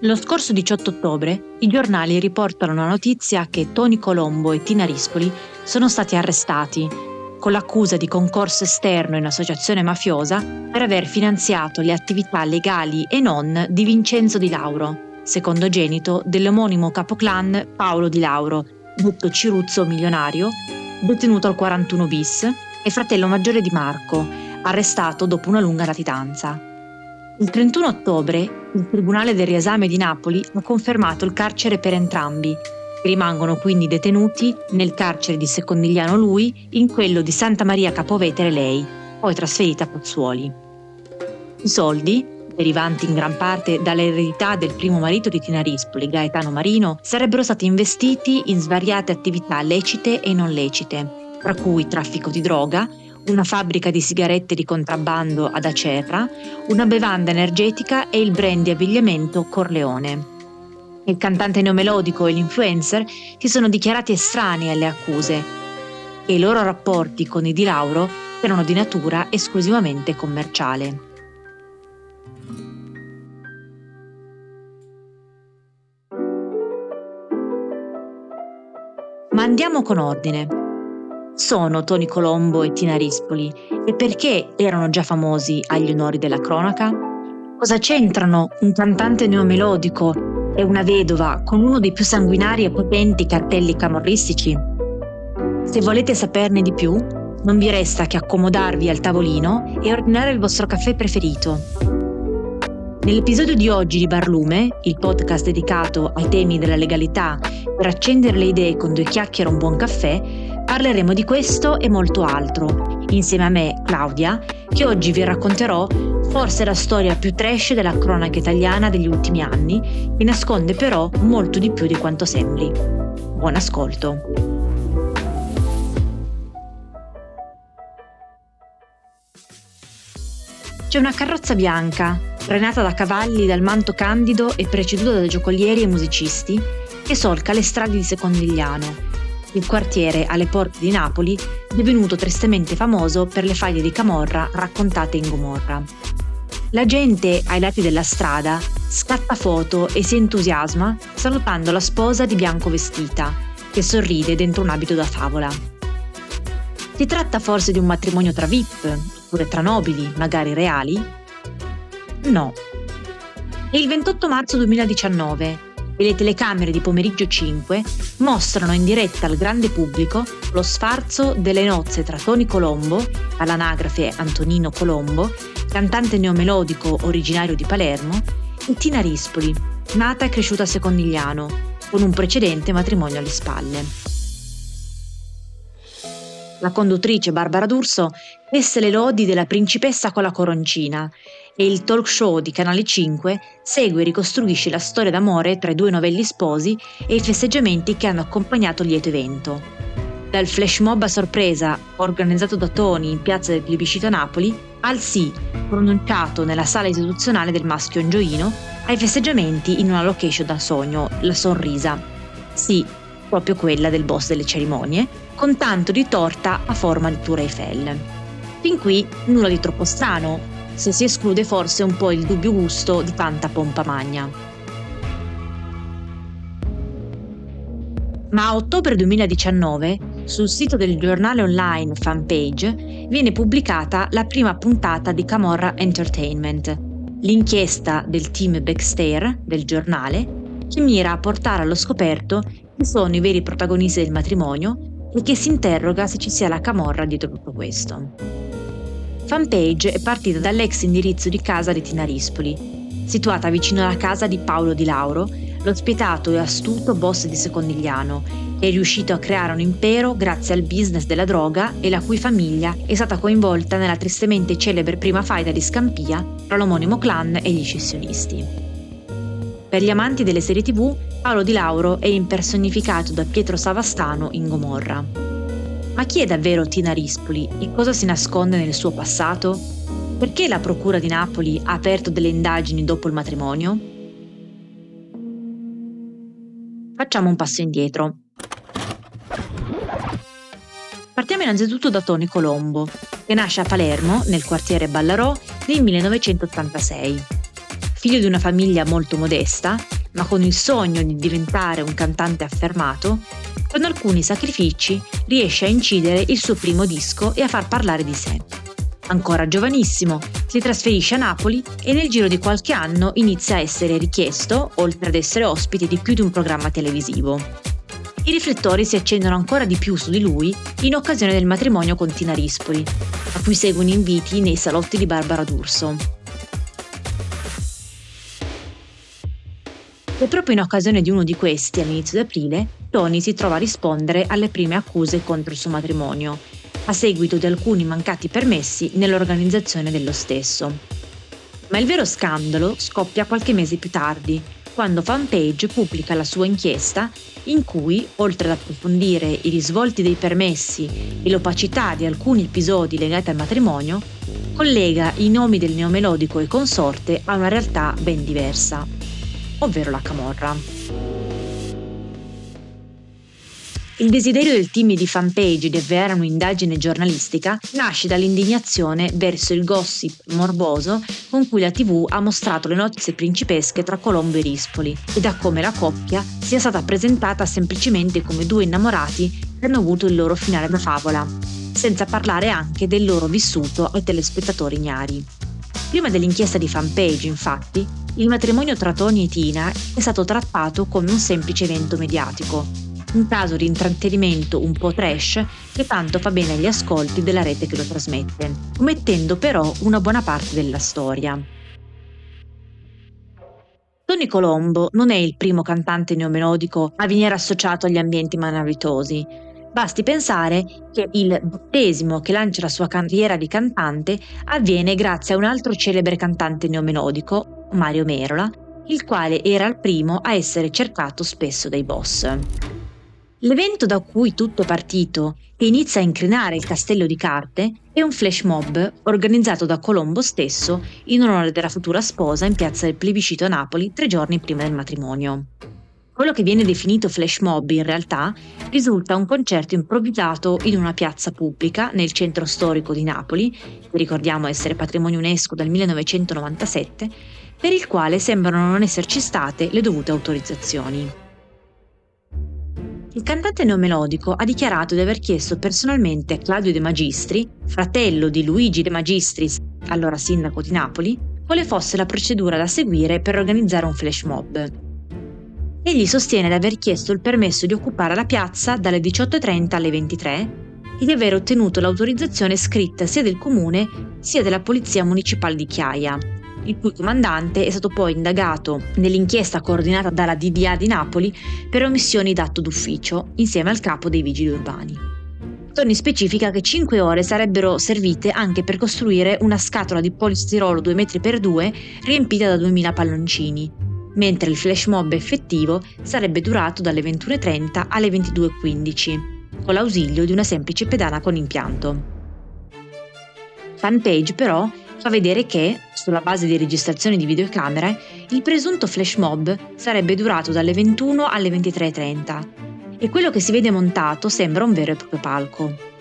Lo scorso 18 ottobre i giornali riportano la notizia che Tony Colombo e Tina Rispoli sono stati arrestati con l'accusa di concorso esterno in associazione mafiosa per aver finanziato le attività legali e non di Vincenzo Di Lauro, secondogenito dell'omonimo capoclan Paolo Di Lauro, detto Ciruzzo milionario, detenuto al 41 bis, e fratello maggiore di Marco, arrestato dopo una lunga latitanza. Il 31 ottobre il Tribunale del riesame di Napoli ha confermato il carcere per entrambi, rimangono quindi detenuti nel carcere di Secondigliano lui, in quello di Santa Maria Capovetere lei, poi trasferita a Pozzuoli. I soldi, derivanti in gran parte dall'eredità del primo marito di Tina Rispoli, Gaetano Marino, sarebbero stati investiti in svariate attività lecite e non lecite, tra cui traffico di droga, una fabbrica di sigarette di contrabbando ad Acerra, una bevanda energetica e il brand di abbigliamento Corleone. Il cantante neomelodico e l'influencer si sono dichiarati estranei alle accuse e i loro rapporti con i Di Lauro erano di natura esclusivamente commerciale. Ma andiamo con ordine sono Tony Colombo e Tina Rispoli e perché erano già famosi agli onori della cronaca? Cosa c'entrano un cantante neomelodico e una vedova con uno dei più sanguinari e potenti cartelli camorristici? Se volete saperne di più, non vi resta che accomodarvi al tavolino e ordinare il vostro caffè preferito. Nell'episodio di oggi di Barlume, il podcast dedicato ai temi della legalità per accendere le idee con due chiacchiere e un buon caffè, Parleremo di questo e molto altro, insieme a me, Claudia, che oggi vi racconterò forse la storia più trash della cronaca italiana degli ultimi anni, che nasconde però molto di più di quanto sembri. Buon ascolto! C'è una carrozza bianca, frenata da cavalli dal manto candido e preceduta da giocolieri e musicisti, che solca le strade di Secondigliano, il quartiere alle porte di Napoli, divenuto tristemente famoso per le faglie di Camorra raccontate in Gomorra. La gente ai lati della strada scatta foto e si entusiasma salutando la sposa di bianco vestita, che sorride dentro un abito da favola. Si tratta forse di un matrimonio tra VIP, oppure tra nobili, magari reali? No. È il 28 marzo 2019 e le telecamere di pomeriggio 5 mostrano in diretta al grande pubblico lo sfarzo delle nozze tra Tony Colombo, all'anagrafe Antonino Colombo, cantante neomelodico originario di Palermo, e Tina Rispoli, nata e cresciuta a Secondigliano, con un precedente matrimonio alle spalle. La conduttrice Barbara D'Urso tesse le lodi della principessa con la coroncina e il talk show di Canale 5 segue e ricostruisce la storia d'amore tra i due novelli sposi e i festeggiamenti che hanno accompagnato il lieto evento. Dal flash mob a sorpresa organizzato da Tony in piazza del plebiscito a Napoli, al sì pronunciato nella sala istituzionale del maschio Angioino, ai festeggiamenti in una location da sogno, la Sorrisa. Sì, proprio quella del boss delle cerimonie, con tanto di torta a forma di Tour Eiffel. Fin qui nulla di troppo strano, se si esclude forse un po' il dubbio gusto di tanta pompa magna. Ma a ottobre 2019, sul sito del giornale online Fanpage, viene pubblicata la prima puntata di Camorra Entertainment, l'inchiesta del team Backstare del giornale che mira a portare allo scoperto chi sono i veri protagonisti del matrimonio e che si interroga se ci sia la camorra dietro tutto questo. Fanpage è partita dall'ex indirizzo di casa di Tina Rispoli, situata vicino alla casa di Paolo Di Lauro, lo spietato e astuto boss di Secondigliano, che è riuscito a creare un impero grazie al business della droga e la cui famiglia è stata coinvolta nella tristemente celebre prima faida di Scampia tra l'omonimo clan e gli scissionisti. Per gli amanti delle serie tv, Paolo Di Lauro è impersonificato da Pietro Savastano in Gomorra. Ma chi è davvero Tina Rispoli e cosa si nasconde nel suo passato? Perché la Procura di Napoli ha aperto delle indagini dopo il matrimonio? Facciamo un passo indietro. Partiamo innanzitutto da Tony Colombo, che nasce a Palermo, nel quartiere Ballarò, nel 1986. figlio di una famiglia molto modesta, ma con il sogno di diventare un cantante affermato, con alcuni sacrifici riesce a incidere il suo primo disco e a far parlare di sé. Ancora giovanissimo, si trasferisce a Napoli e nel giro di qualche anno inizia a essere richiesto, oltre ad essere ospite di più di un programma televisivo. I riflettori si accendono ancora di più su di lui in occasione del matrimonio con Tina Rispoli, a cui seguono inviti nei salotti di Barbara D'Urso. E proprio in occasione di uno di questi, all'inizio di aprile, Tony si trova a rispondere alle prime accuse contro il suo matrimonio a seguito di alcuni mancati permessi nell'organizzazione dello stesso. Ma il vero scandalo scoppia qualche mese più tardi, quando Fanpage pubblica la sua inchiesta in cui, oltre ad approfondire i risvolti dei permessi e l'opacità di alcuni episodi legati al matrimonio, collega i nomi del neomelodico e consorte a una realtà ben diversa, ovvero la Camorra. Il desiderio del team di fanpage di avviare un'indagine giornalistica nasce dall'indignazione verso il gossip morboso con cui la TV ha mostrato le notizie principesche tra Colombo e Rispoli e da come la coppia sia stata presentata semplicemente come due innamorati che hanno avuto il loro finale da favola, senza parlare anche del loro vissuto ai telespettatori ignari. Prima dell'inchiesta di fanpage, infatti, il matrimonio tra Tony e Tina è stato trattato come un semplice evento mediatico, un caso di intrattenimento un po' trash che tanto fa bene agli ascolti della rete che lo trasmette, omettendo però una buona parte della storia. Tony Colombo non è il primo cantante neomelodico a venire associato agli ambienti malavitosi. Basti pensare che il battesimo che lancia la sua carriera di cantante avviene grazie a un altro celebre cantante neomelodico, Mario Merola, il quale era il primo a essere cercato spesso dai boss. L'evento da cui tutto è partito e inizia a incrinare il castello di carte è un flash mob organizzato da Colombo stesso in onore della futura sposa in piazza del plebiscito a Napoli tre giorni prima del matrimonio. Quello che viene definito flash mob in realtà risulta un concerto improvvisato in una piazza pubblica nel centro storico di Napoli, che ricordiamo essere patrimonio UNESCO dal 1997, per il quale sembrano non esserci state le dovute autorizzazioni. Il cantante neomelodico ha dichiarato di aver chiesto personalmente a Claudio De Magistri, fratello di Luigi De Magistris, allora sindaco di Napoli, quale fosse la procedura da seguire per organizzare un flash mob. Egli sostiene di aver chiesto il permesso di occupare la piazza dalle 18.30 alle 23 e di aver ottenuto l'autorizzazione scritta sia del comune sia della polizia municipale di Chiaia, il cui comandante è stato poi indagato nell'inchiesta coordinata dalla DDA di Napoli per omissioni d'atto d'ufficio, insieme al capo dei vigili urbani. Tony specifica che 5 ore sarebbero servite anche per costruire una scatola di polistirolo 2 metri x 2 riempita da 2000 palloncini, mentre il flash mob effettivo sarebbe durato dalle 21.30 alle 22.15, con l'ausilio di una semplice pedana con impianto. Fanpage però fa vedere che, sulla base di registrazioni di videocamere, il presunto flash mob sarebbe durato dalle 21 alle 23.30 e quello che si vede montato sembra un vero e proprio palco.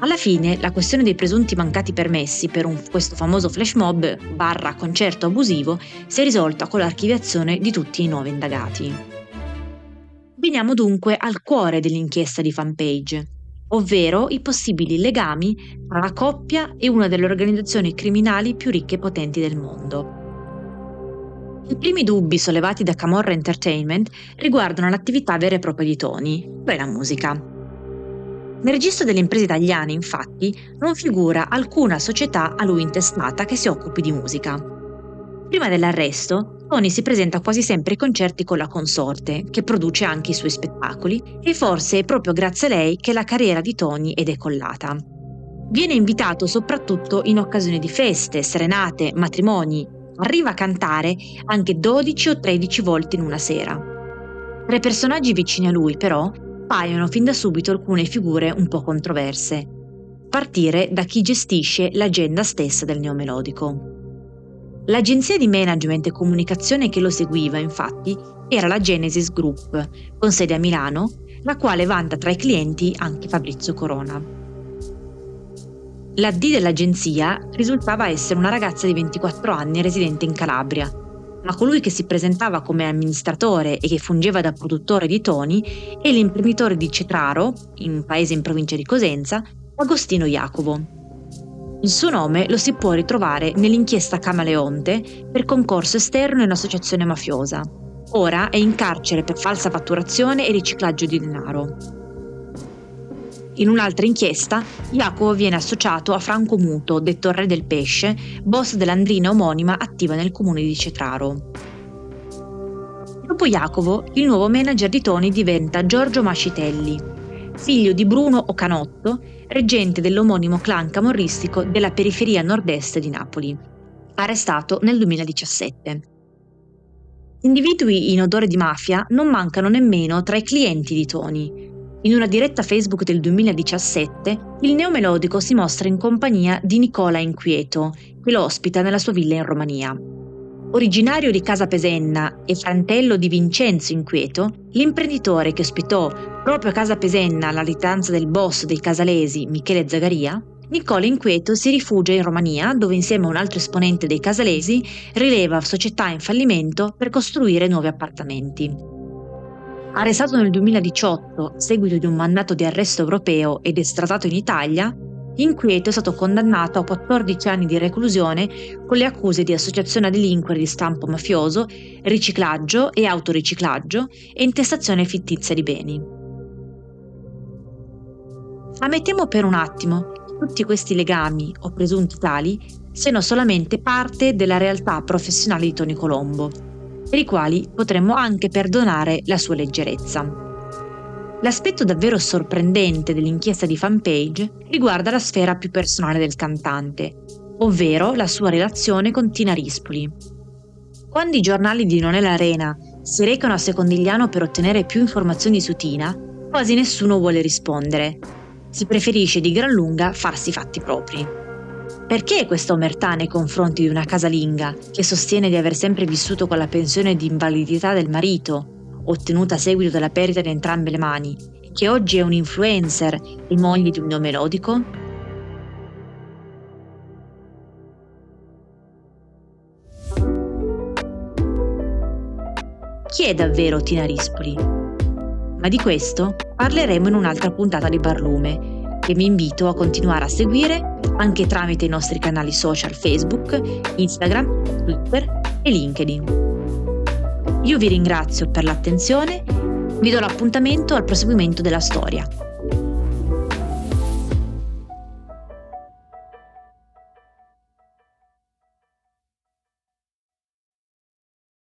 Alla fine, la questione dei presunti mancati permessi per un, questo famoso flash mob barra concerto abusivo si è risolta con l'archiviazione di tutti i nuovi indagati. Veniamo dunque al cuore dell'inchiesta di fanpage, ovvero i possibili legami tra la coppia e una delle organizzazioni criminali più ricche e potenti del mondo. I primi dubbi sollevati da Camorra Entertainment riguardano l'attività vera e propria di Tony, cioè la musica. Nel registro delle imprese italiane, infatti, non figura alcuna società a lui intestata che si occupi di musica. Prima dell'arresto, Tony si presenta quasi sempre ai concerti con la consorte, che produce anche i suoi spettacoli, e forse è proprio grazie a lei che la carriera di Tony è decollata. Viene invitato soprattutto in occasioni di feste, serenate, matrimoni. Arriva a cantare anche 12 o 13 volte in una sera. Tra i personaggi vicini a lui, però, paiono fin da subito alcune figure un po' controverse. Partire da chi gestisce l'agenda stessa del neomelodico. L'agenzia di management e comunicazione che lo seguiva, infatti, era la Genesis Group, con sede a Milano, la quale vanta tra i clienti anche Fabrizio Corona. La D dell'agenzia risultava essere una ragazza di 24 anni residente in Calabria, ma colui che si presentava come amministratore e che fungeva da produttore di toni è l'imprenditore di Cetraro, in un paese in provincia di Cosenza, Agostino Jacobo. Il suo nome lo si può ritrovare nell'inchiesta Camaleonte per concorso esterno in associazione mafiosa. Ora è in carcere per falsa fatturazione e riciclaggio di denaro. In un'altra inchiesta, Jacopo viene associato a Franco Muto, detto Re del Pesce, boss dell'andrina omonima attiva nel comune di Cetraro. Dopo Jacopo, il nuovo manager di Tony diventa Giorgio Mascitelli, figlio di Bruno Ocanotto, reggente dell'omonimo clan camorristico della periferia nord-est di Napoli, arrestato nel 2017. Individui in odore di mafia non mancano nemmeno tra i clienti di Tony. In una diretta Facebook del 2017, il neomelodico si mostra in compagnia di Nicola Inquieto, che lo ospita nella sua villa in Romania. Originario di Casa Pesenna e fratello di Vincenzo Inquieto, l'imprenditore che ospitò proprio a Casa Pesenna alla ritanza del boss dei casalesi, Michele Zagaria, Nicola Inquieto si rifugia in Romania, dove insieme a un altro esponente dei casalesi rileva società in fallimento per costruire nuovi appartamenti. Arrestato nel 2018 a seguito di un mandato di arresto europeo ed estradato in Italia, Inquieto è stato condannato a 14 anni di reclusione con le accuse di associazione a delinquere di stampo mafioso, riciclaggio e autoriciclaggio e intestazione fittizia di beni. Ammettiamo per un attimo che tutti questi legami, o presunti tali, siano solamente parte della realtà professionale di Tony Colombo, per i quali potremmo anche perdonare la sua leggerezza. L'aspetto davvero sorprendente dell'inchiesta di fanpage riguarda la sfera più personale del cantante, ovvero la sua relazione con Tina Rispoli. Quando i giornali di Non è l'Arena si recano a Secondigliano per ottenere più informazioni su Tina, quasi nessuno vuole rispondere. Si preferisce di gran lunga farsi i fatti propri. Perché questa omertà nei confronti di una casalinga che sostiene di aver sempre vissuto con la pensione di invalidità del marito ottenuta a seguito della perdita di entrambe le mani, che oggi è un influencer e moglie di un nome melodico? Chi è davvero Tina Rispoli? Ma di questo parleremo in un'altra puntata di Barlume, che vi invito a continuare a seguire anche tramite i nostri canali social Facebook, Instagram, Twitter e LinkedIn. Io vi ringrazio per l'attenzione, vi do l'appuntamento al proseguimento della storia.